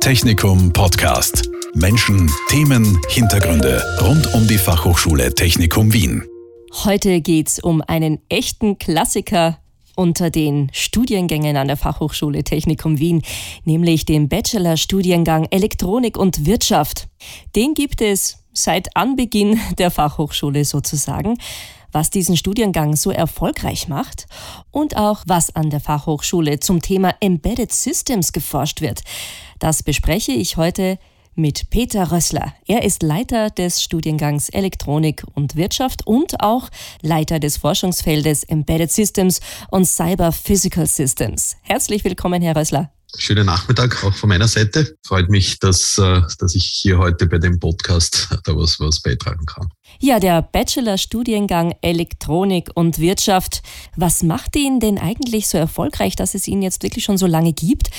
Technikum Podcast. Menschen, Themen, Hintergründe rund um die Fachhochschule Technikum Wien. Heute geht's um einen echten Klassiker unter den Studiengängen an der Fachhochschule Technikum Wien, nämlich den Bachelor-Studiengang Elektronik und Wirtschaft. Den gibt es seit Anbeginn der Fachhochschule sozusagen was diesen Studiengang so erfolgreich macht und auch was an der Fachhochschule zum Thema Embedded Systems geforscht wird. Das bespreche ich heute mit Peter Rössler. Er ist Leiter des Studiengangs Elektronik und Wirtschaft und auch Leiter des Forschungsfeldes Embedded Systems und Cyber Physical Systems. Herzlich willkommen, Herr Rössler. Schönen Nachmittag auch von meiner Seite. Freut mich, dass, äh, dass ich hier heute bei dem Podcast da was, was beitragen kann. Ja, der Bachelor-Studiengang Elektronik und Wirtschaft. Was macht ihn denn eigentlich so erfolgreich, dass es ihn jetzt wirklich schon so lange gibt?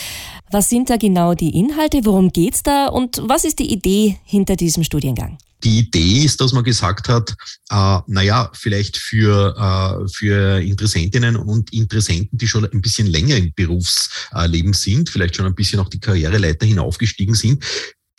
Was sind da genau die Inhalte? Worum geht's da? Und was ist die Idee hinter diesem Studiengang? Die Idee ist, dass man gesagt hat, äh, naja, vielleicht für, äh, für Interessentinnen und Interessenten, die schon ein bisschen länger im Berufsleben sind, vielleicht schon ein bisschen auch die Karriereleiter hinaufgestiegen sind,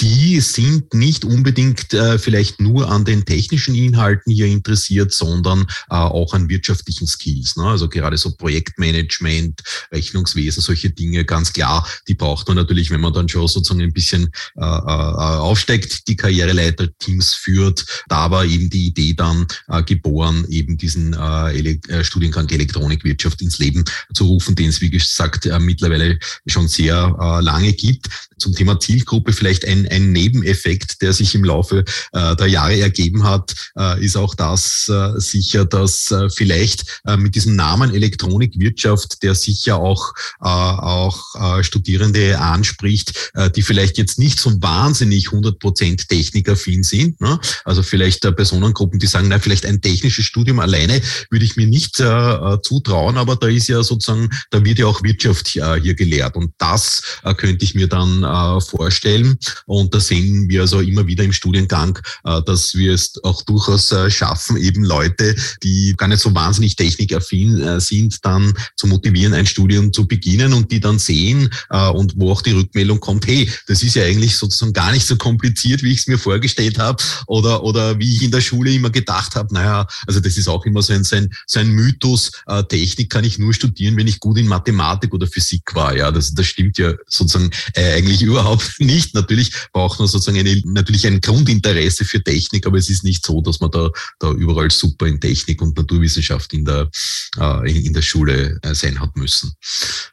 die sind nicht unbedingt äh, vielleicht nur an den technischen Inhalten hier interessiert, sondern äh, auch an wirtschaftlichen Skills. Ne? Also gerade so Projektmanagement, Rechnungswesen, solche Dinge, ganz klar, die braucht man natürlich, wenn man dann schon sozusagen ein bisschen äh, äh, aufsteigt, die Karriereleiter-Teams führt. Da war eben die Idee dann äh, geboren, eben diesen äh, Ele äh, Studiengang Elektronikwirtschaft ins Leben zu rufen, den es, wie gesagt, äh, mittlerweile schon sehr äh, lange gibt. Zum Thema Zielgruppe vielleicht ein ein Nebeneffekt, der sich im Laufe äh, der Jahre ergeben hat, äh, ist auch das äh, sicher, dass äh, vielleicht äh, mit diesem Namen Elektronikwirtschaft, der sicher auch, äh, auch Studierende anspricht, die vielleicht jetzt nicht so wahnsinnig 100% technikaffin sind. Ne? Also vielleicht Personengruppen, die sagen, na, vielleicht ein technisches Studium alleine würde ich mir nicht zutrauen, aber da ist ja sozusagen, da wird ja auch Wirtschaft äh, hier gelehrt und das könnte ich mir dann vorstellen. Und und da sehen wir also immer wieder im Studiengang, äh, dass wir es auch durchaus äh, schaffen, eben Leute, die gar nicht so wahnsinnig technikaffin äh, sind, dann zu motivieren, ein Studium zu beginnen und die dann sehen und wo auch die Rückmeldung kommt, hey, das ist ja eigentlich sozusagen gar nicht so kompliziert, wie ich es mir vorgestellt habe oder, oder wie ich in der Schule immer gedacht habe. Naja, also das ist auch immer so ein, so ein, so ein Mythos, Technik kann ich nur studieren, wenn ich gut in Mathematik oder Physik war. Ja, das, das stimmt ja sozusagen eigentlich überhaupt nicht. Natürlich braucht man sozusagen eine, natürlich ein Grundinteresse für Technik, aber es ist nicht so, dass man da, da überall super in Technik und Naturwissenschaft in der, äh, in der Schule äh, sein hat müssen.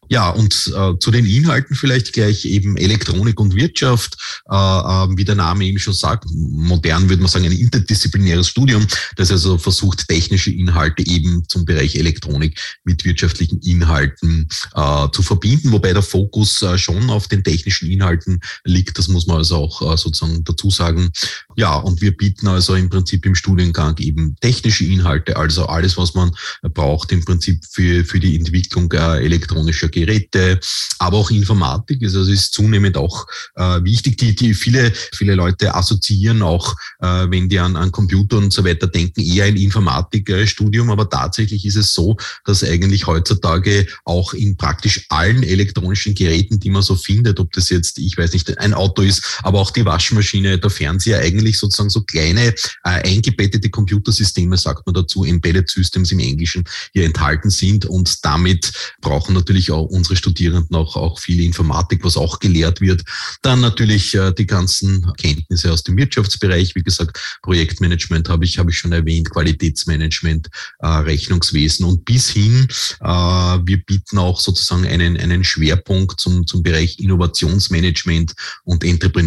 Ja, und äh, zu den Inhalten vielleicht gleich eben Elektronik und Wirtschaft, äh, äh, wie der Name eben schon sagt, modern würde man sagen, ein interdisziplinäres Studium, das also versucht, technische Inhalte eben zum Bereich Elektronik mit wirtschaftlichen Inhalten äh, zu verbinden, wobei der Fokus äh, schon auf den technischen Inhalten liegt, das muss man also auch äh, sozusagen dazu sagen. Ja, und wir bieten also im Prinzip im Studiengang eben technische Inhalte, also alles, was man braucht im Prinzip für, für die Entwicklung äh, elektronischer Geräte, aber auch Informatik. Also es ist zunehmend auch äh, wichtig. Die, die viele, viele Leute assoziieren auch, wenn die an, an Computer und so weiter denken, eher ein Informatikstudium. Aber tatsächlich ist es so, dass eigentlich heutzutage auch in praktisch allen elektronischen Geräten, die man so findet, ob das jetzt, ich weiß nicht, ein Auto ist, aber auch die Waschmaschine, der Fernseher, eigentlich sozusagen so kleine äh, eingebettete Computersysteme, sagt man dazu, Embedded Systems im Englischen, hier enthalten sind. Und damit brauchen natürlich auch unsere Studierenden auch, auch viel Informatik, was auch gelehrt wird. Dann natürlich äh, die ganzen Kenntnisse aus dem Wirtschaftsbereich, wie gesagt, Projektmanagement habe ich, habe ich schon erwähnt, Qualitätsmanagement, äh, Rechnungswesen und bis hin, äh, wir bieten auch sozusagen einen, einen Schwerpunkt zum, zum Bereich Innovationsmanagement und Entrepreneurship.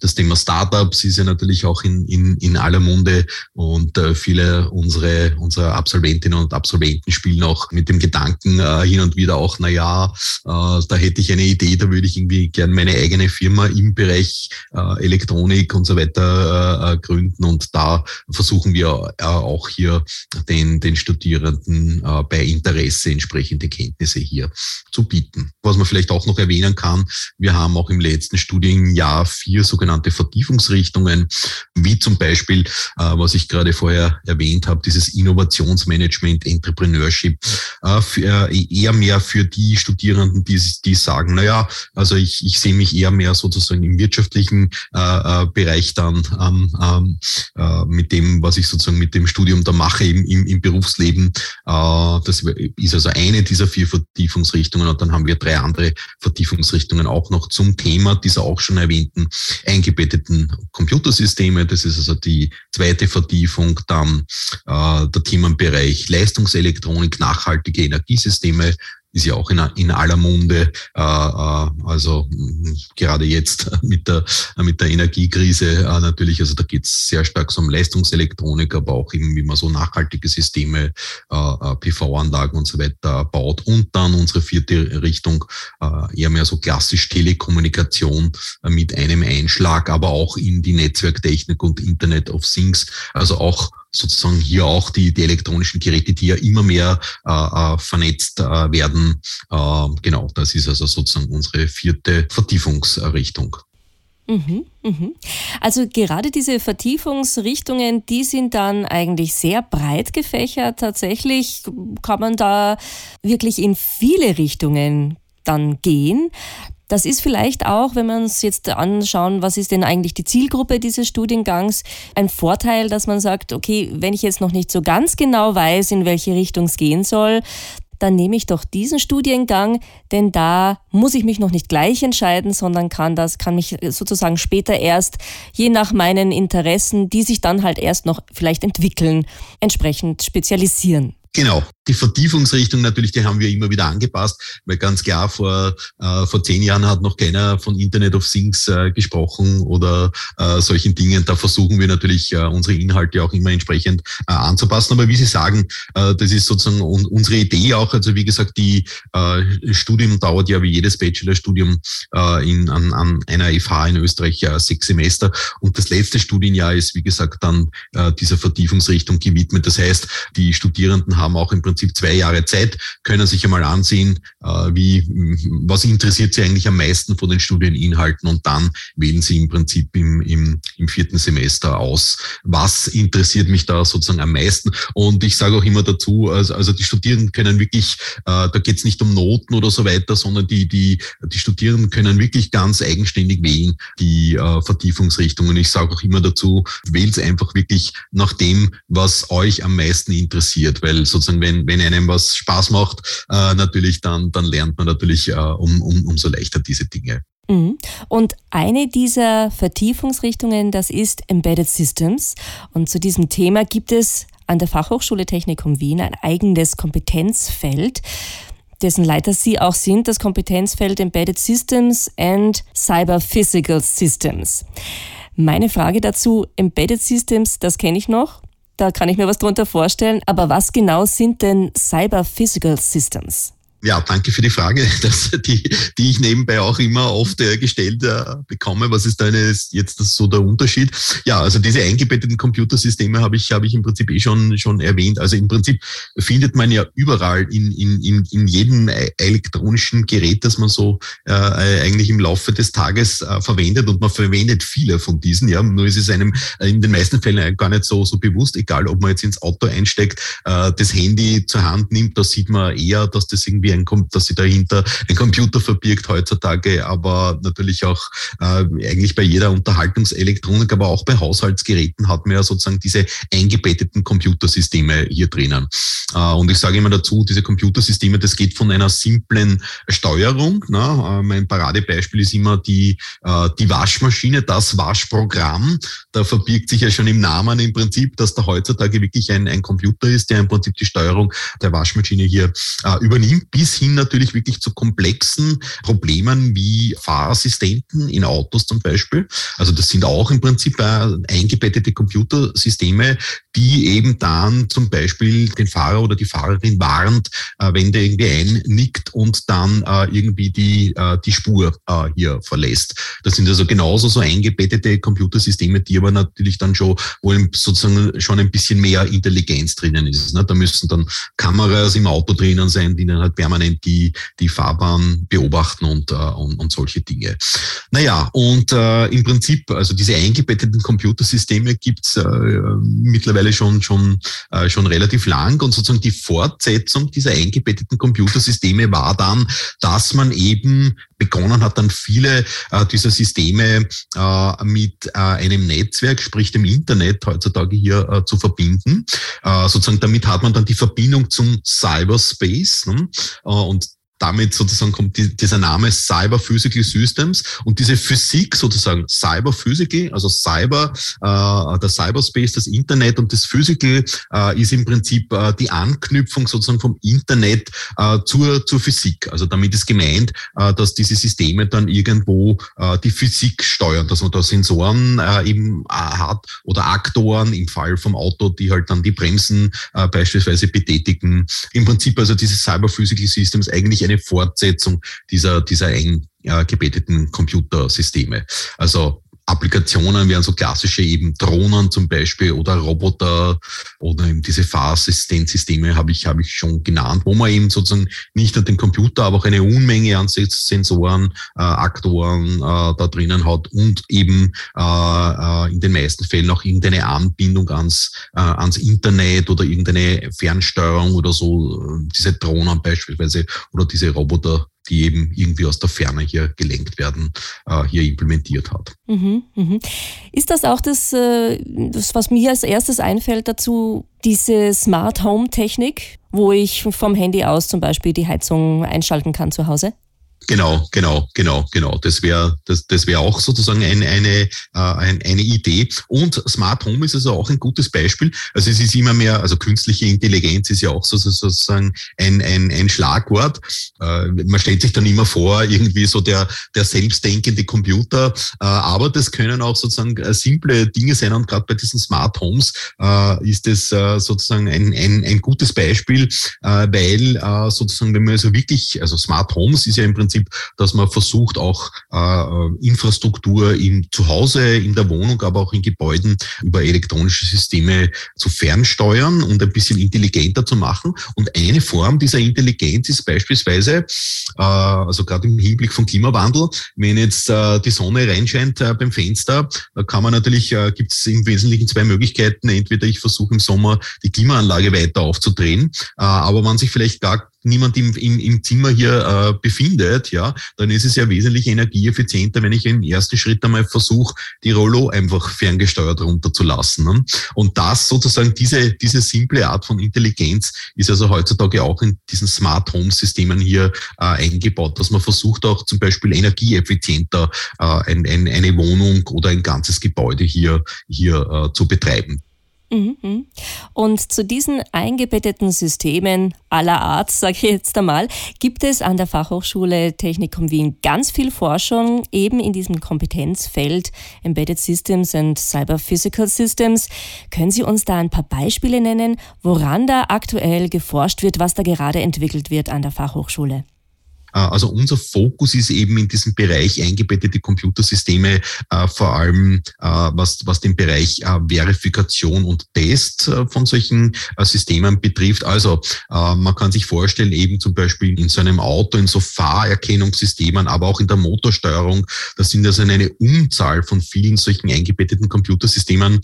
Das Thema Startups ist ja natürlich auch in, in, in aller Munde und äh, viele unsere, unserer Absolventinnen und Absolventen spielen auch mit dem Gedanken äh, hin und wieder auch, na ja, äh, da hätte ich eine Idee, da würde ich irgendwie gern meine eigene Firma im Bereich äh, Elektronik und so weiter äh, äh gründen und da versuchen wir äh, auch hier den, den Studierenden äh, bei Interesse entsprechende Kenntnisse hier zu bieten. Was man vielleicht auch noch erwähnen kann, wir haben auch im letzten Studien im Jahr vier sogenannte Vertiefungsrichtungen, wie zum Beispiel, äh, was ich gerade vorher erwähnt habe, dieses Innovationsmanagement, Entrepreneurship, äh, für, äh, eher mehr für die Studierenden, die, die sagen, naja, also ich, ich sehe mich eher mehr sozusagen im wirtschaftlichen äh, äh Bereich dann ähm, ähm, äh, mit dem, was ich sozusagen mit dem Studium da mache im, im, im Berufsleben. Das ist also eine dieser vier Vertiefungsrichtungen und dann haben wir drei andere Vertiefungsrichtungen auch noch zum Thema dieser auch schon erwähnten eingebetteten Computersysteme. Das ist also die zweite Vertiefung. Dann äh, der Themenbereich Leistungselektronik, nachhaltige Energiesysteme, ist ja auch in, in aller Munde. Äh, äh, also gerade jetzt mit der, mit der Energiekrise äh, natürlich, also da geht es sehr stark so um Leistungselektronik, aber auch eben, wie man so nachhaltige Systeme, äh, äh PV-Anlagen und so weiter baut. Und dann unsere vierte Richtung, äh, eher mehr so klassisch Telekommunikation äh, mit einem Einschlag, aber auch in die Netzwerktechnik und Internet of Things. Also auch sozusagen hier auch die, die elektronischen Geräte, die ja immer mehr äh, äh, vernetzt äh, werden. Äh, genau, das ist also sozusagen unsere vierte Vertiefungsrichtung. Mhm, mhm. Also gerade diese Vertiefungsrichtungen, die sind dann eigentlich sehr breit gefächert. Tatsächlich kann man da wirklich in viele Richtungen dann gehen. Das ist vielleicht auch, wenn wir uns jetzt anschauen, was ist denn eigentlich die Zielgruppe dieses Studiengangs, ein Vorteil, dass man sagt, okay, wenn ich jetzt noch nicht so ganz genau weiß, in welche Richtung es gehen soll, dann nehme ich doch diesen Studiengang, denn da muss ich mich noch nicht gleich entscheiden, sondern kann das, kann mich sozusagen später erst, je nach meinen Interessen, die sich dann halt erst noch vielleicht entwickeln, entsprechend spezialisieren. Genau. Die Vertiefungsrichtung natürlich, die haben wir immer wieder angepasst, weil ganz klar vor, äh, vor zehn Jahren hat noch keiner von Internet of Things äh, gesprochen oder äh, solchen Dingen. Da versuchen wir natürlich äh, unsere Inhalte auch immer entsprechend äh, anzupassen. Aber wie Sie sagen, äh, das ist sozusagen un unsere Idee auch. Also wie gesagt, die äh, Studium dauert ja wie jedes Bachelorstudium äh, in, an, an einer FH in Österreich äh, sechs Semester. Und das letzte Studienjahr ist, wie gesagt, dann äh, dieser Vertiefungsrichtung gewidmet. Das heißt, die Studierenden haben auch im Prinzip zwei Jahre Zeit, können sich einmal ansehen, äh, wie, was interessiert sie eigentlich am meisten von den Studieninhalten und dann wählen sie im Prinzip im, im, im vierten Semester aus, was interessiert mich da sozusagen am meisten. Und ich sage auch immer dazu, also, also die Studierenden können wirklich, äh, da geht es nicht um Noten oder so weiter, sondern die, die, die Studierenden können wirklich ganz eigenständig wählen, die äh, Vertiefungsrichtungen. Ich sage auch immer dazu, wählt einfach wirklich nach dem, was euch am meisten interessiert, weil sozusagen, wenn, wenn einem was Spaß macht, äh, natürlich, dann, dann lernt man natürlich äh, um, um, umso leichter diese Dinge. Mhm. Und eine dieser Vertiefungsrichtungen, das ist Embedded Systems. Und zu diesem Thema gibt es an der Fachhochschule Technikum Wien ein eigenes Kompetenzfeld, dessen Leiter Sie auch sind, das Kompetenzfeld Embedded Systems and Cyber Physical Systems. Meine Frage dazu, Embedded Systems, das kenne ich noch. Da kann ich mir was drunter vorstellen. Aber was genau sind denn Cyber Physical Systems? Ja, danke für die Frage, dass, die, die ich nebenbei auch immer oft äh, gestellt äh, bekomme. Was ist da jetzt so der Unterschied? Ja, also diese eingebetteten Computersysteme habe ich, habe ich im Prinzip eh schon, schon erwähnt. Also im Prinzip findet man ja überall in, in, in, in jedem e-, elektronischen Gerät, das man so äh, eigentlich im Laufe des Tages äh, verwendet und man verwendet viele von diesen. Ja, nur ist es einem in den meisten Fällen gar nicht so, so bewusst, egal ob man jetzt ins Auto einsteigt, äh, das Handy zur Hand nimmt, da sieht man eher, dass das irgendwie ein, dass sich dahinter ein Computer verbirgt heutzutage, aber natürlich auch äh, eigentlich bei jeder Unterhaltungselektronik, aber auch bei Haushaltsgeräten hat man ja sozusagen diese eingebetteten Computersysteme hier drinnen. Äh, und ich sage immer dazu, diese Computersysteme, das geht von einer simplen Steuerung. Ne? Äh, mein Paradebeispiel ist immer die, äh, die Waschmaschine, das Waschprogramm. Da verbirgt sich ja schon im Namen im Prinzip, dass da heutzutage wirklich ein, ein Computer ist, der im Prinzip die Steuerung der Waschmaschine hier äh, übernimmt, bis bis hin natürlich wirklich zu komplexen Problemen wie Fahrassistenten in Autos zum Beispiel. Also das sind auch im Prinzip äh, eingebettete Computersysteme, die eben dann zum Beispiel den Fahrer oder die Fahrerin warnt, äh, wenn der irgendwie einnickt und dann äh, irgendwie die, die Spur hier verlässt. Das sind also genauso so eingebettete Computersysteme, die aber natürlich dann schon, wo sozusagen schon ein bisschen mehr Intelligenz drinnen ist. Ne? Da müssen dann Kameras im Auto drinnen sein, die dann halt permanent permanent die, die Fahrbahn beobachten und, äh, und, und solche Dinge. Naja, und äh, im Prinzip, also diese eingebetteten Computersysteme gibt's äh, mittlerweile schon, schon, äh, schon relativ lang und sozusagen die Fortsetzung dieser eingebetteten Computersysteme war dann, dass man eben begonnen hat, dann viele äh, dieser Systeme äh, mit äh, einem Netzwerk, sprich dem Internet heutzutage hier äh, zu verbinden. Äh, sozusagen damit hat man dann die Verbindung zum Cyberspace ne? Äh, und damit sozusagen kommt die, dieser Name Cyber Physical Systems und diese Physik sozusagen Cyber Physical, also Cyber, äh, der Cyberspace, das Internet und das Physical äh, ist im Prinzip äh, die Anknüpfung sozusagen vom Internet äh, zur, zur Physik. Also damit ist gemeint, äh, dass diese Systeme dann irgendwo äh, die Physik steuern, dass man da Sensoren äh, eben äh, hat oder Aktoren im Fall vom Auto, die halt dann die Bremsen äh, beispielsweise betätigen. Im Prinzip also diese Cyber Physical Systems eigentlich eine Fortsetzung dieser, dieser eng äh, gebeteten Computersysteme. Also Applikationen wären so klassische eben Drohnen zum Beispiel oder Roboter oder eben diese Fahrassistenzsysteme habe ich, habe ich schon genannt, wo man eben sozusagen nicht nur den Computer, aber auch eine Unmenge an Sensoren, äh, Aktoren äh, da drinnen hat und eben äh, äh, in den meisten Fällen auch irgendeine Anbindung ans, äh, ans Internet oder irgendeine Fernsteuerung oder so, äh, diese Drohnen beispielsweise oder diese Roboter die eben irgendwie aus der Ferne hier gelenkt werden, äh, hier implementiert hat. Mhm, mhm. Ist das auch das, äh, das, was mir als erstes einfällt dazu, diese Smart Home Technik, wo ich vom Handy aus zum Beispiel die Heizung einschalten kann zu Hause? Genau, genau, genau, genau. Das wäre das, das wäre auch sozusagen ein, eine, äh, ein, eine Idee. Und Smart Home ist also auch ein gutes Beispiel. Also es ist immer mehr, also künstliche Intelligenz ist ja auch so, sozusagen ein, ein, ein Schlagwort. Äh, man stellt sich dann immer vor, irgendwie so der, der selbstdenkende Computer. Äh, aber das können auch sozusagen äh, simple Dinge sein. Und gerade bei diesen Smart Homes äh, ist es äh, sozusagen ein, ein, ein gutes Beispiel, äh, weil äh, sozusagen, wenn man also wirklich, also Smart Homes ist ja im Prinzip Prinzip, dass man versucht, auch äh, Infrastruktur im Zuhause, in der Wohnung, aber auch in Gebäuden über elektronische Systeme zu fernsteuern und ein bisschen intelligenter zu machen. Und eine Form dieser Intelligenz ist beispielsweise, äh, also gerade im Hinblick vom Klimawandel, wenn jetzt äh, die Sonne reinscheint äh, beim Fenster, da kann man natürlich, äh, gibt es im Wesentlichen zwei Möglichkeiten. Entweder ich versuche im Sommer die Klimaanlage weiter aufzudrehen, äh, aber wenn sich vielleicht gar niemand im, im, im Zimmer hier äh, befindet, ja, dann ist es ja wesentlich energieeffizienter, wenn ich im ersten Schritt einmal versuche, die Rollo einfach ferngesteuert runterzulassen. Ne? Und das sozusagen, diese, diese simple Art von Intelligenz ist also heutzutage auch in diesen Smart Home Systemen hier äh, eingebaut, dass man versucht auch zum Beispiel energieeffizienter äh, ein, ein, eine Wohnung oder ein ganzes Gebäude hier, hier äh, zu betreiben. Mhm. Und zu diesen eingebetteten Systemen aller Art, sage ich jetzt einmal, gibt es an der Fachhochschule Technikum Wien ganz viel Forschung eben in diesem Kompetenzfeld Embedded Systems and Cyber Physical Systems. Können Sie uns da ein paar Beispiele nennen, woran da aktuell geforscht wird, was da gerade entwickelt wird an der Fachhochschule? Äh, also unser Fokus ist eben in diesem Bereich eingebettete Computersysteme, äh, vor allem äh, was, was den Bereich Verifikation und Test von solchen Systemen betrifft. Also man kann sich vorstellen, eben zum Beispiel in so einem Auto, in so Fahrerkennungssystemen, aber auch in der Motorsteuerung, da sind also eine Unzahl von vielen solchen eingebetteten Computersystemen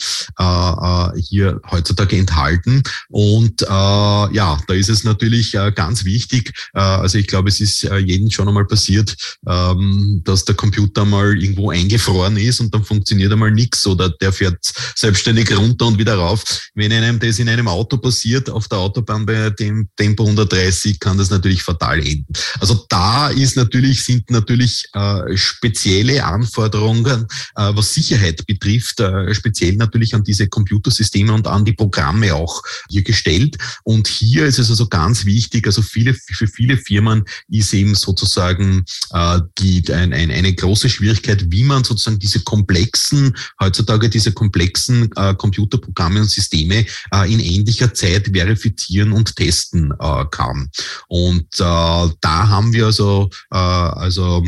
hier heutzutage enthalten. Und ja, da ist es natürlich ganz wichtig, also ich glaube, es ist jeden schon einmal passiert, ähm, dass der Computer mal irgendwo eingefroren ist und dann funktioniert einmal nichts oder der fährt selbstständig runter und wieder rauf. Wenn einem das in einem Auto passiert, auf der Autobahn bei dem Tempo 130, kann das natürlich fatal enden. Also da ist natürlich, sind natürlich äh, spezielle Anforderungen, äh, was Sicherheit betrifft, äh, speziell natürlich an diese Computersysteme und an die Programme auch hier gestellt. Und hier ist es also ganz wichtig, also viele, für viele Firmen ist eben eben sozusagen äh, die, ein, ein, eine große Schwierigkeit, wie man sozusagen diese komplexen, heutzutage diese komplexen äh, Computerprogramme und Systeme äh, in ähnlicher Zeit verifizieren und testen äh, kann. Und äh, da haben wir also, äh, also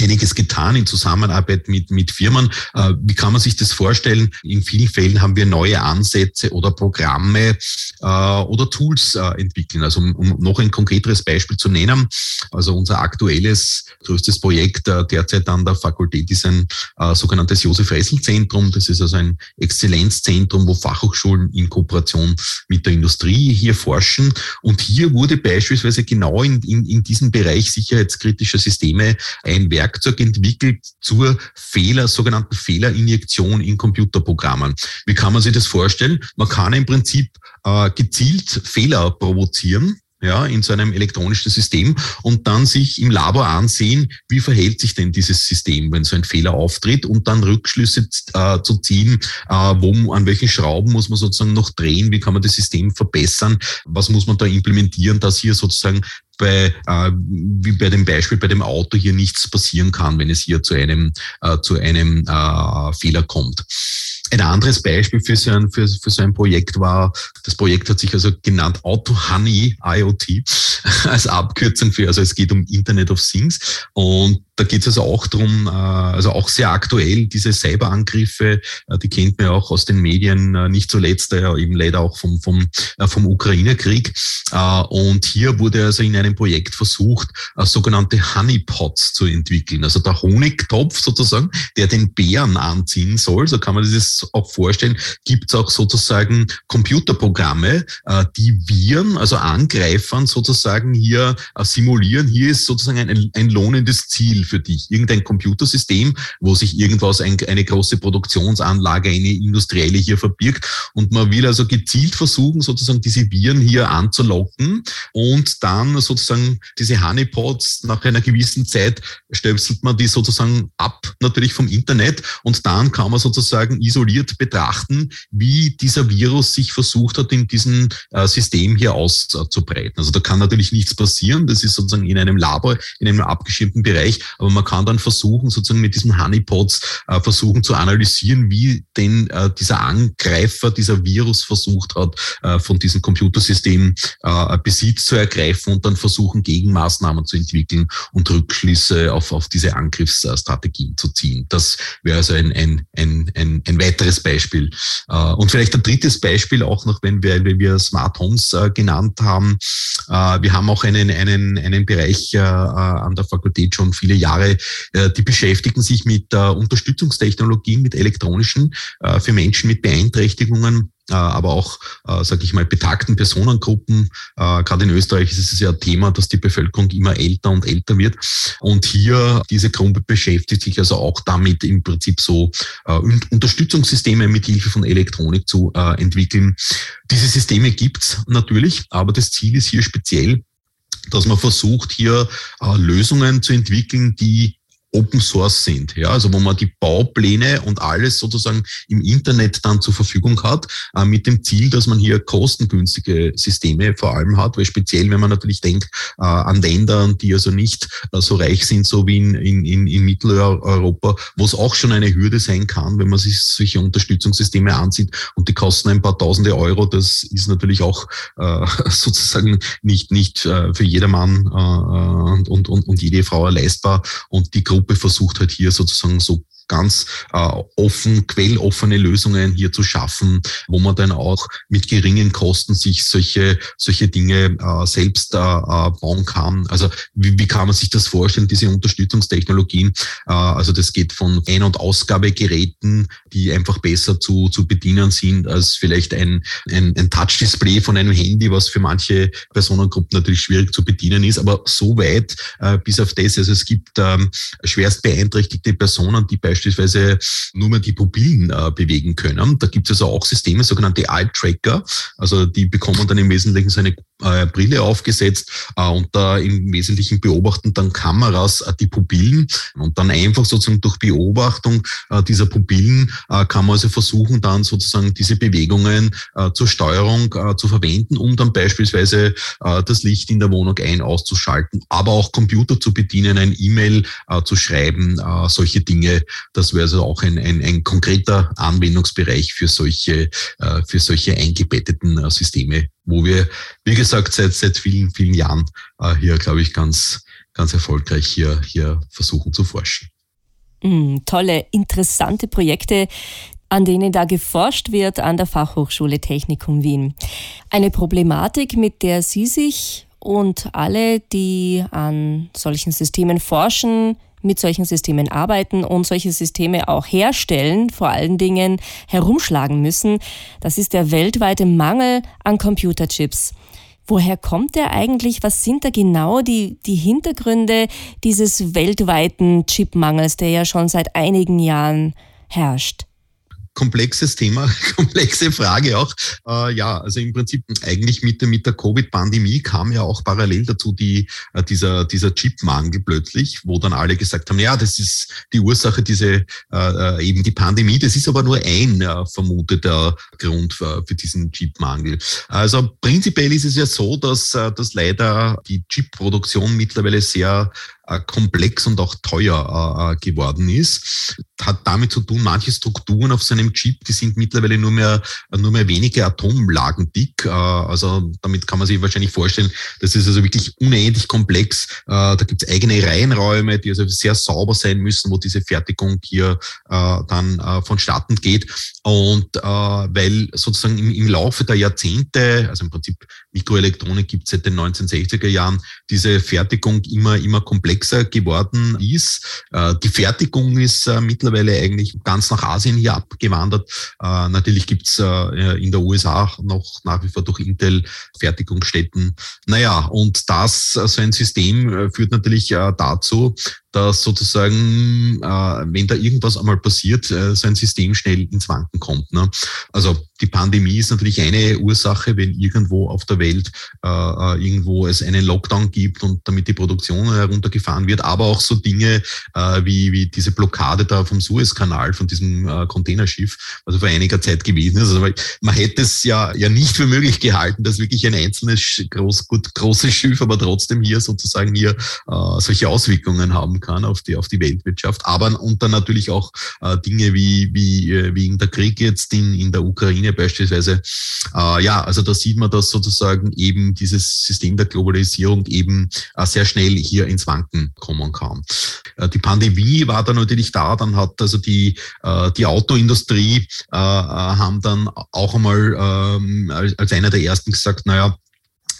einiges getan in Zusammenarbeit mit, mit Firmen. Äh, wie kann man sich das vorstellen? In vielen Fällen haben wir neue Ansätze oder Programme äh, oder Tools äh, entwickeln. Also um, um noch ein konkreteres Beispiel zu nennen, also unser aktuelles größtes Projekt derzeit an der Fakultät ist ein sogenanntes Josef-Ressel-Zentrum. Das ist also ein Exzellenzzentrum, wo Fachhochschulen in Kooperation mit der Industrie hier forschen. Und hier wurde beispielsweise genau in, in, in diesem Bereich sicherheitskritischer Systeme ein Werk Werkzeug entwickelt zur Fehler, sogenannten Fehlerinjektion in Computerprogrammen. Wie kann man sich das vorstellen? Man kann im Prinzip äh, gezielt Fehler provozieren ja, in so einem elektronischen System und dann sich im Labor ansehen, wie verhält sich denn dieses System, wenn so ein Fehler auftritt und dann Rückschlüsse äh, zu ziehen, äh, wo, an welchen Schrauben muss man sozusagen noch drehen, wie kann man das System verbessern, was muss man da implementieren, dass hier sozusagen bei, äh, wie bei dem Beispiel bei dem Auto hier nichts passieren kann, wenn es hier zu einem, äh, zu einem äh, Fehler kommt. Ein anderes Beispiel für so, ein, für, für so ein Projekt war, das Projekt hat sich also genannt Auto Honey IoT als Abkürzung für, also es geht um Internet of Things und da geht es also auch drum, äh, also auch sehr aktuell, diese Cyberangriffe, äh, die kennt man ja auch aus den Medien, äh, nicht zuletzt ja eben leider auch vom, vom, vom Ukraine-Krieg. Und hier wurde also in einem Projekt versucht, sogenannte Honeypots zu entwickeln. Also der Honigtopf sozusagen, der den Bären anziehen soll, so kann man sich das auch vorstellen, gibt es auch sozusagen Computerprogramme, die Viren, also Angreifern sozusagen hier simulieren. Hier ist sozusagen ein, ein lohnendes Ziel für dich. Irgendein Computersystem, wo sich irgendwas, ein, eine große Produktionsanlage, eine industrielle hier verbirgt. Und man will also gezielt versuchen, sozusagen diese Viren hier anzulocken und dann sozusagen diese Honeypots nach einer gewissen Zeit stöpselt man die sozusagen ab, natürlich vom Internet. Und dann kann man sozusagen isoliert betrachten, wie dieser Virus sich versucht hat, in diesem äh, System hier auszubreiten. Also da kann natürlich nichts passieren. Das ist sozusagen in einem Labor, in einem abgeschirmten Bereich. Aber man kann dann versuchen, sozusagen mit diesen Honeypots äh, versuchen zu analysieren, wie denn äh, dieser Angreifer, dieser Virus versucht hat, äh, von diesem Computersystem äh, Besitz zu ergreifen und dann versuchen, Gegenmaßnahmen zu entwickeln und Rückschlüsse auf, auf diese Angriffsstrategien zu ziehen. Das wäre also ein, ein, ein, ein, ein weiteres Beispiel. Äh, und vielleicht ein drittes Beispiel, auch noch, wenn wir, wenn wir Smart Homes äh, genannt haben. Wir haben auch einen, einen, einen Bereich an der Fakultät schon viele Jahre, äh, die beschäftigen sich mit äh, Unterstützungstechnologien, mit elektronischen äh, für Menschen mit Beeinträchtigungen aber auch, sage ich mal, betagten Personengruppen. Gerade in Österreich ist es ja ein Thema, dass die Bevölkerung immer älter und älter wird. Und hier, diese Gruppe beschäftigt sich also auch damit, im Prinzip so Unterstützungssysteme mit Hilfe von Elektronik zu entwickeln. Diese Systeme gibt's natürlich, aber das Ziel ist hier speziell, dass man versucht, hier äh, Lösungen zu entwickeln, die Open Source sind, ja, also wo man die Baupläne und alles sozusagen im Internet dann zur Verfügung hat, äh, mit dem Ziel, dass man hier kostengünstige Systeme vor allem hat, weil speziell, wenn man natürlich denkt äh, an Ländern, die also nicht äh, so reich sind, so wie in, in, in Mitteleuropa, wo es auch schon eine Hürde sein kann, wenn man sich solche Unterstützungssysteme ansieht und die kosten ein paar tausende Euro, das ist natürlich auch äh, sozusagen nicht, nicht äh, für jedermann äh, und, und, und jede Frau leistbar. Und die Gruppe Gruppe versucht halt hier sozusagen so ganz äh, offen, quelloffene Lösungen hier zu schaffen, wo man dann auch mit geringen Kosten sich solche, solche Dinge äh, selbst äh, äh, bauen kann. Also wie, wie kann man sich das vorstellen, diese Unterstützungstechnologien? Äh, also das geht von Ein- und Ausgabegeräten, die einfach besser zu, zu bedienen sind als vielleicht ein, ein, ein Touch-Display von einem Handy, was für manche Personengruppen natürlich schwierig zu bedienen ist, aber so weit äh, bis auf das. Also es gibt ähm, schwerst beeinträchtigte Personen, die beispielsweise beispielsweise nur mehr die Pupillen äh, bewegen können. Da gibt es also auch Systeme, sogenannte Eye-Tracker. Also die bekommen dann im Wesentlichen so eine äh, Brille aufgesetzt äh, und da im Wesentlichen beobachten dann Kameras äh, die Pupillen. Und dann einfach sozusagen durch Beobachtung äh, dieser Pupillen äh, kann man also versuchen, dann sozusagen diese Bewegungen zur Steuerung zu verwenden, um dann beispielsweise das Licht in der Wohnung ein- auszuschalten, aber auch Computer zu bedienen, ein E-Mail zu schreiben, solche Dinge. Das wäre also auch ein, ein, ein konkreter Anwendungsbereich für solche, für solche eingebetteten Systeme, wo wir, wie gesagt, seit, seit vielen, vielen Jahren äh, hier, glaube ich, ganz, ganz erfolgreich hier, hier versuchen zu forschen. Mm, tolle, interessante Projekte, an denen da geforscht wird an der Fachhochschule Technikum Wien. Eine Problematik, mit der Sie sich und alle, die an solchen Systemen forschen, mit solchen Systemen arbeiten und solche Systeme auch herstellen, vor allen Dingen herumschlagen müssen, das ist der weltweite Mangel an Computerchips. Woher kommt der eigentlich? Was sind da genau die, die Hintergründe dieses weltweiten Chipmangels, der ja schon seit einigen Jahren herrscht? Komplexes Thema, komplexe Frage auch. Äh, ja, also im Prinzip eigentlich mit, mit der Covid-Pandemie kam ja auch parallel dazu die, äh, dieser, dieser Chipmangel plötzlich, wo dann alle gesagt haben, ja, das ist die Ursache, diese äh, äh eben die Pandemie. Das ist aber nur ein äh, vermuteter Grund für, für diesen Chipmangel. Also prinzipiell ist es ja so, dass, äh, dass leider die Chipproduktion mittlerweile sehr komplex und auch teuer äh, äh, geworden ist. Hat damit zu tun, manche Strukturen auf seinem Chip, die sind mittlerweile nur mehr, nur mehr wenige Atomlagen dick. Also damit kann man sich wahrscheinlich vorstellen, das ist also wirklich unendlich komplex. Da gibt es eigene Reihenräume, die also sehr sauber sein müssen, wo diese Fertigung hier dann vonstatten geht. Und weil sozusagen im, im Laufe der Jahrzehnte, also im Prinzip Mikroelektronik gibt es seit den 1960er Jahren, diese Fertigung immer, immer komplexer komplexer geworden ist. Äh, die Fertigung ist äh, mittlerweile eigentlich ganz nach Asien hier abgewandert. Äh, natürlich gibt's in der USA noch nach wie vor durch Intel Fertigungsstätten. Naja, und das, so ein System führt natürlich dazu, dass sozusagen, äh, wenn da irgendwas einmal passiert, äh, so ein System schnell ins Wanken kommt. Ne? Also die Pandemie ist natürlich eine Ursache, wenn irgendwo auf der Welt äh, äh, irgendwo es einen Lockdown gibt und damit die Produktion heruntergefahren wird, aber auch so Dinge äh, wie, wie diese Blockade da vom Suezkanal, von diesem äh, Containerschiff, also vor einiger Zeit gewesen ist. Also man hätte es ja, ja nicht für möglich gehalten, dass wirklich ein einzelnes groß, gut, großes Schiff, aber trotzdem hier sozusagen hier äh, solche Auswirkungen haben kann auf die, auf die Weltwirtschaft. Aber und dann natürlich auch äh, Dinge wie, wie, äh, wie in der Krieg jetzt in, in der Ukraine beispielsweise. Äh, ja, also da sieht man, dass sozusagen eben dieses System der Globalisierung eben äh, sehr schnell hier ins Wanken kommen kann. Äh, die Pandemie war dann natürlich da, dann hat also die, äh, die Autoindustrie äh, äh haben dann auch einmal ähm, als, als einer der ersten gesagt, naja,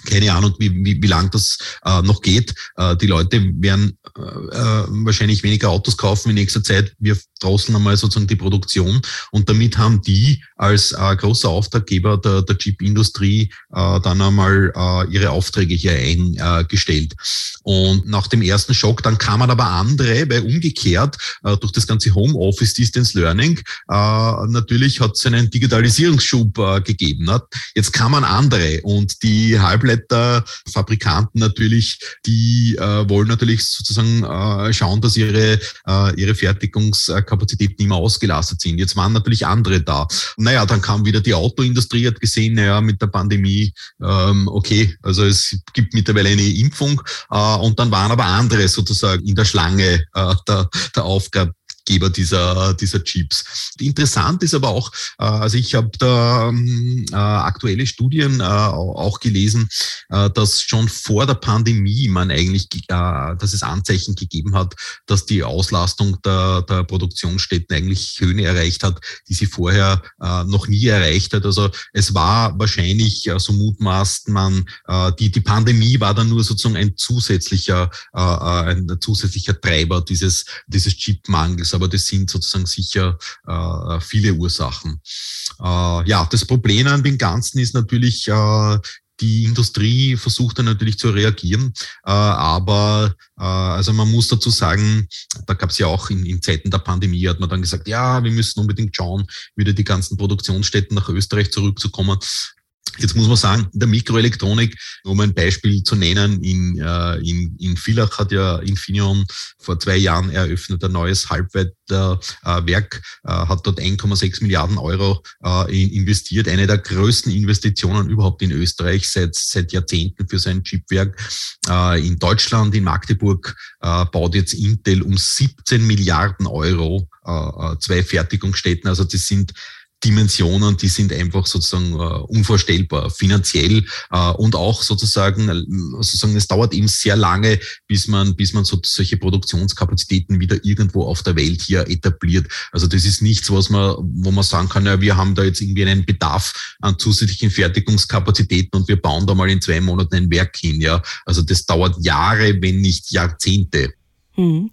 keine Ahnung, wie, wie, wie lang das äh, noch geht. Äh, die Leute werden äh, äh, wahrscheinlich weniger Autos kaufen in nächster Zeit. Wir drosseln einmal sozusagen die Produktion. Und damit haben die als äh, großer Auftraggeber der, der Chip-Industrie äh, dann einmal äh, ihre Aufträge hier eingestellt. Und nach dem ersten Schock, dann kamen aber andere, weil umgekehrt äh, durch das ganze Homeoffice, Distance Learning, äh, natürlich hat es einen Digitalisierungsschub äh, gegeben. Ne? Jetzt kamen andere und die Halbleiter Halbleiterfabrikanten natürlich, die äh, wollen natürlich sozusagen äh, schauen, dass ihre, äh, ihre Fertigungskapazitäten immer ausgelastet sind. Jetzt waren natürlich andere da. Naja, dann kam wieder die Autoindustrie, hat gesehen, naja, mit der Pandemie, ähm, okay, also es gibt mittlerweile eine Impfung äh, und dann waren aber andere sozusagen in der Schlange äh, der, der Aufgabe Geber dieser, dieser Chips. Interessant ist aber auch, äh, also ich habe da ähm, äh, aktuelle Studien äh, auch gelesen, dass schon vor der Pandemie man eigentlich, dass es Anzeichen gegeben hat, dass die Auslastung der, der Produktionsstätten eigentlich Höhen erreicht hat, die sie vorher noch nie erreicht hat. Also es war wahrscheinlich, so mutmaßt man, die, die Pandemie war dann nur sozusagen ein zusätzlicher, ein zusätzlicher Treiber dieses, dieses Chipmangels aber das sind sozusagen sicher äh, viele Ursachen. Äh, ja, das Problem an dem Ganzen ist natürlich, äh, die Industrie versucht dann natürlich zu reagieren, äh, aber äh, also man muss dazu sagen, da gab es ja auch in, in, Zeiten der Pandemie, hat man dann gesagt, ja, wir müssen unbedingt schauen, wieder die ganzen Produktionsstätten nach Österreich zurückzukommen. Jetzt muss man sagen, in der Mikroelektronik, um ein Beispiel zu nennen, in, äh, in, in Villach hat ja Infineon vor zwei Jahren eröffnet ein neues Halbleiterwerk, äh, hat dort 1,6 Milliarden Euro äh, investiert. Eine der größten Investitionen überhaupt in Österreich seit, seit Jahrzehnten für sein Chipwerk. Äh, in Deutschland, in Magdeburg, äh, baut jetzt Intel um 17 Milliarden Euro äh, äh, zwei Fertigungsstätten. Also das sind Dimensionen, die sind einfach sozusagen äh, unvorstellbar, finanziell äh, und auch sozusagen, äh, sozusagen, es dauert eben sehr lange, bis man, bis man so, solche Produktionskapazitäten wieder irgendwo auf der Welt hier etabliert. Also das ist nichts, was man, wo man sagen kann, ja, wir haben da jetzt irgendwie einen Bedarf an zusätzlichen Fertigungskapazitäten und wir bauen da mal in zwei Monaten ein Werk hin. Ja, also das dauert Jahre, wenn nicht Jahrzehnte. Hm.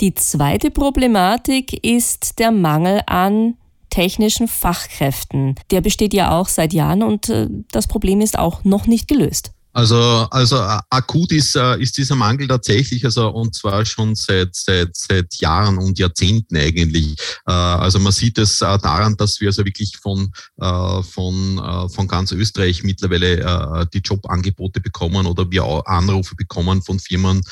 Die zweite Problematik ist der Mangel an technischen Fachkräften. Der besteht ja auch seit Jahren und äh, das Problem ist auch noch nicht gelöst. Also, also äh, akut ist, äh, ist dieser Mangel tatsächlich, also und zwar schon seit, seit, seit Jahren und Jahrzehnten eigentlich. Äh, also man sieht es daran, dass wir also wirklich von, von, von ganz Österreich mittlerweile die Jobangebote bekommen oder wir Anrufe bekommen von Firmen,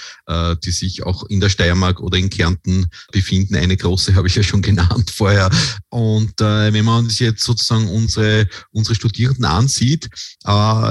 die sich auch in der Steiermark oder in Kärnten befinden. Eine große habe ich ja schon genannt vorher. Und wenn man uns jetzt sozusagen unsere, unsere Studierenden ansieht,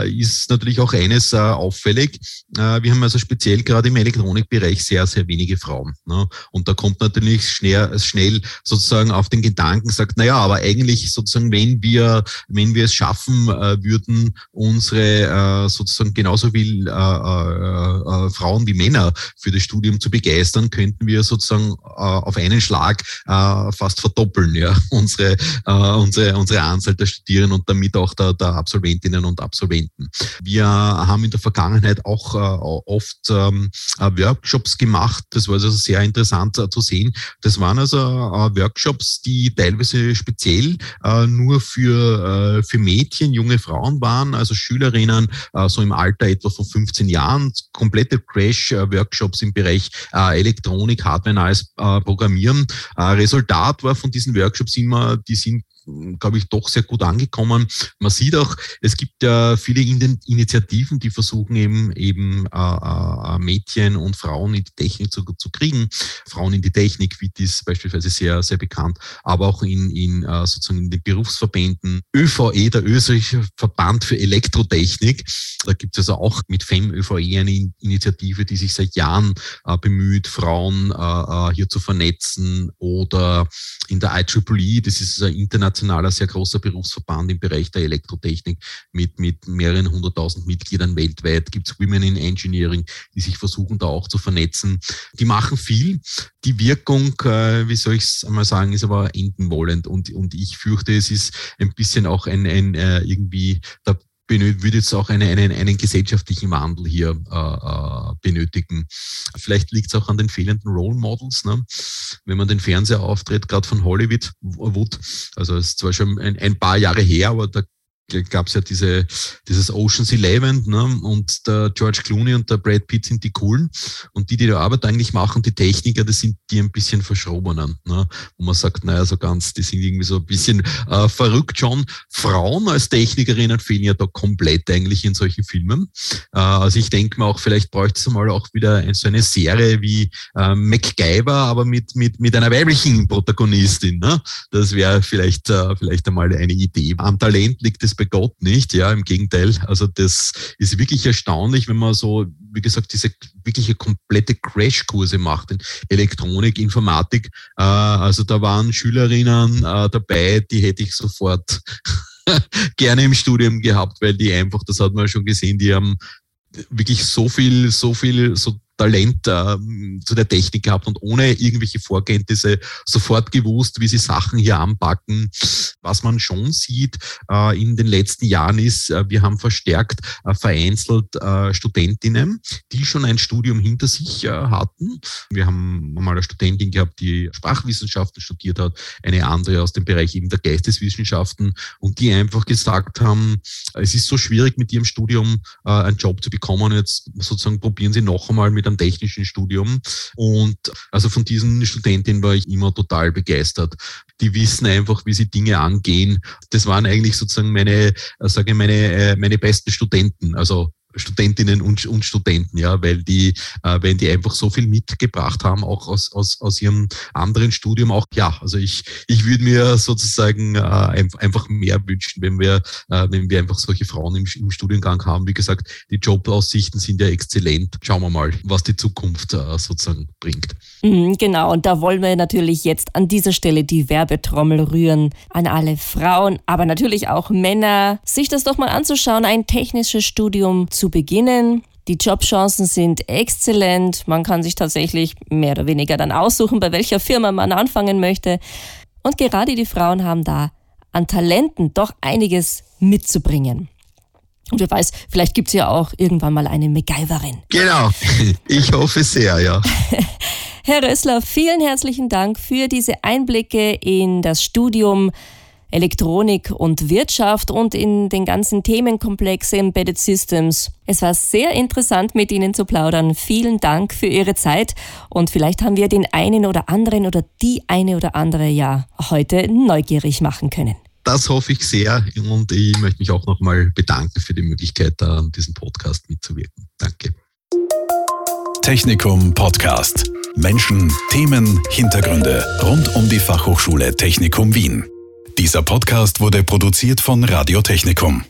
ist natürlich auch eine eines äh, auffällig. Äh, wir haben also speziell gerade im Elektronikbereich sehr, sehr wenige Frauen. Ne? Und da kommt natürlich schnell, schnell sozusagen auf den Gedanken, sagt, naja, aber eigentlich sozusagen, wenn wir, wenn wir es schaffen äh, würden, unsere äh, sozusagen genauso viel äh, äh, äh, Frauen wie Männer für das Studium zu begeistern, könnten wir sozusagen äh, auf einen Schlag äh, fast verdoppeln, ja, unsere, äh, unsere, unsere Anzahl der Studierenden und damit auch der, der Absolventinnen und Absolventen. Wir haben in der Vergangenheit auch äh, oft ähm, äh, Workshops gemacht. Das war also sehr interessant äh, zu sehen. Das waren also Workshops, die teilweise speziell nur für, für Mädchen, junge Frauen waren, also Schülerinnen so im Alter etwa von 15 Jahren, komplette Crash-Workshops im Bereich Elektronik, Hardware, nahes Programmieren. Resultat war von diesen Workshops immer, die sind glaube ich, doch sehr gut angekommen. Man sieht auch, es gibt ja viele Initiativen, die versuchen eben eben äh, äh, Mädchen und Frauen in die Technik zu, zu kriegen. Frauen in die Technik, wie ist beispielsweise sehr, sehr bekannt, aber auch in, in äh, sozusagen in den Berufsverbänden. ÖVE, der österreichische Verband für Elektrotechnik, da gibt es also auch mit FEM ÖVE eine Initiative, die sich seit Jahren äh, bemüht, Frauen äh, äh hier zu vernetzen oder in der IEEE, das ist ein internationales internationaler, sehr großer Berufsverband im Bereich der Elektrotechnik mit, mit mehreren hunderttausend Mitgliedern weltweit. Gibt es Women in Engineering, die sich versuchen, da auch zu vernetzen. Die machen viel. Die Wirkung, äh, wie soll ich es einmal sagen, ist aber enden wollend. Und, und ich fürchte, es ist ein bisschen auch ein, ein äh, irgendwie der würde jetzt auch eine, einen, einen gesellschaftlichen Wandel hier äh, äh benötigen. Vielleicht liegt es auch an den fehlenden Role Models. Ne? Wenn man den Fernseher auftritt, gerade von Hollywood, Wood, also es ist zwar schon ein, ein paar Jahre her, aber da gab es ja diese, dieses Ocean's Eleven ne? und der George Clooney und der Brad Pitt sind die coolen und die, die die Arbeit eigentlich machen, die Techniker, das sind die ein bisschen verschrobenen, ne? wo man sagt, naja, so ganz, die sind irgendwie so ein bisschen äh, verrückt schon. Frauen als Technikerinnen fehlen ja da komplett eigentlich in solchen Filmen. Äh, also ich denke mir auch, vielleicht bräuchte es mal auch wieder so eine Serie wie äh, MacGyver, aber mit, mit, mit einer weiblichen Protagonistin. Ne? Das wäre vielleicht, äh, vielleicht einmal eine Idee. Am Talent liegt es bei Gott nicht, ja, im Gegenteil. Also das ist wirklich erstaunlich, wenn man so, wie gesagt, diese wirkliche komplette Crashkurse macht in Elektronik, Informatik. Äh, also da waren Schülerinnen äh, dabei, die hätte ich sofort gerne im Studium gehabt, weil die einfach, das hat man schon gesehen, die haben wirklich so viel, so viel, so Talent äh, zu der Technik gehabt und ohne irgendwelche Vorkenntnisse sofort gewusst, wie sie Sachen hier anpacken. Was man schon sieht äh, in den letzten Jahren ist, äh, wir haben verstärkt äh, vereinzelt äh, Studentinnen, die schon ein Studium hinter sich äh, hatten. Wir haben mal eine Studentin gehabt, die Sprachwissenschaften studiert hat, eine andere aus dem Bereich eben der Geisteswissenschaften und die einfach gesagt haben, es ist so schwierig mit ihrem Studium einen Job zu bekommen. Jetzt sozusagen probieren sie noch einmal mit einem technischen Studium. Und also von diesen Studentinnen war ich immer total begeistert. Die wissen einfach, wie sie Dinge angehen. Das waren eigentlich sozusagen meine, äh, sage ich, meine, äh, meine besten Studenten. Also Studentinnen und, und Studenten, ja, weil die, äh, wenn die einfach so viel mitgebracht haben, auch aus, aus, aus ihrem anderen Studium, auch ja, also ich, ich würde mir sozusagen äh, einfach mehr wünschen, wenn wir, äh, wenn wir einfach solche Frauen im, im Studiengang haben. Wie gesagt, die Jobaussichten sind ja exzellent. Schauen wir mal, was die Zukunft äh, sozusagen bringt. Mhm, genau, und da wollen wir natürlich jetzt an dieser Stelle die Werbetrommel rühren an alle Frauen, aber natürlich auch Männer, sich das doch mal anzuschauen, ein technisches Studium zu beginnen. Die Jobchancen sind exzellent. Man kann sich tatsächlich mehr oder weniger dann aussuchen, bei welcher Firma man anfangen möchte. Und gerade die Frauen haben da an Talenten doch einiges mitzubringen. Und wer weiß, vielleicht gibt es ja auch irgendwann mal eine MacGyverin. Genau, ich hoffe sehr, ja. Herr Rössler, vielen herzlichen Dank für diese Einblicke in das Studium Elektronik und Wirtschaft und in den ganzen Themenkomplex Embedded Systems. Es war sehr interessant, mit Ihnen zu plaudern. Vielen Dank für Ihre Zeit und vielleicht haben wir den einen oder anderen oder die eine oder andere ja heute neugierig machen können. Das hoffe ich sehr und ich möchte mich auch nochmal bedanken für die Möglichkeit, an diesem Podcast mitzuwirken. Danke. Technikum Podcast. Menschen, Themen, Hintergründe rund um die Fachhochschule Technikum Wien. Dieser Podcast wurde produziert von Radio Technikum.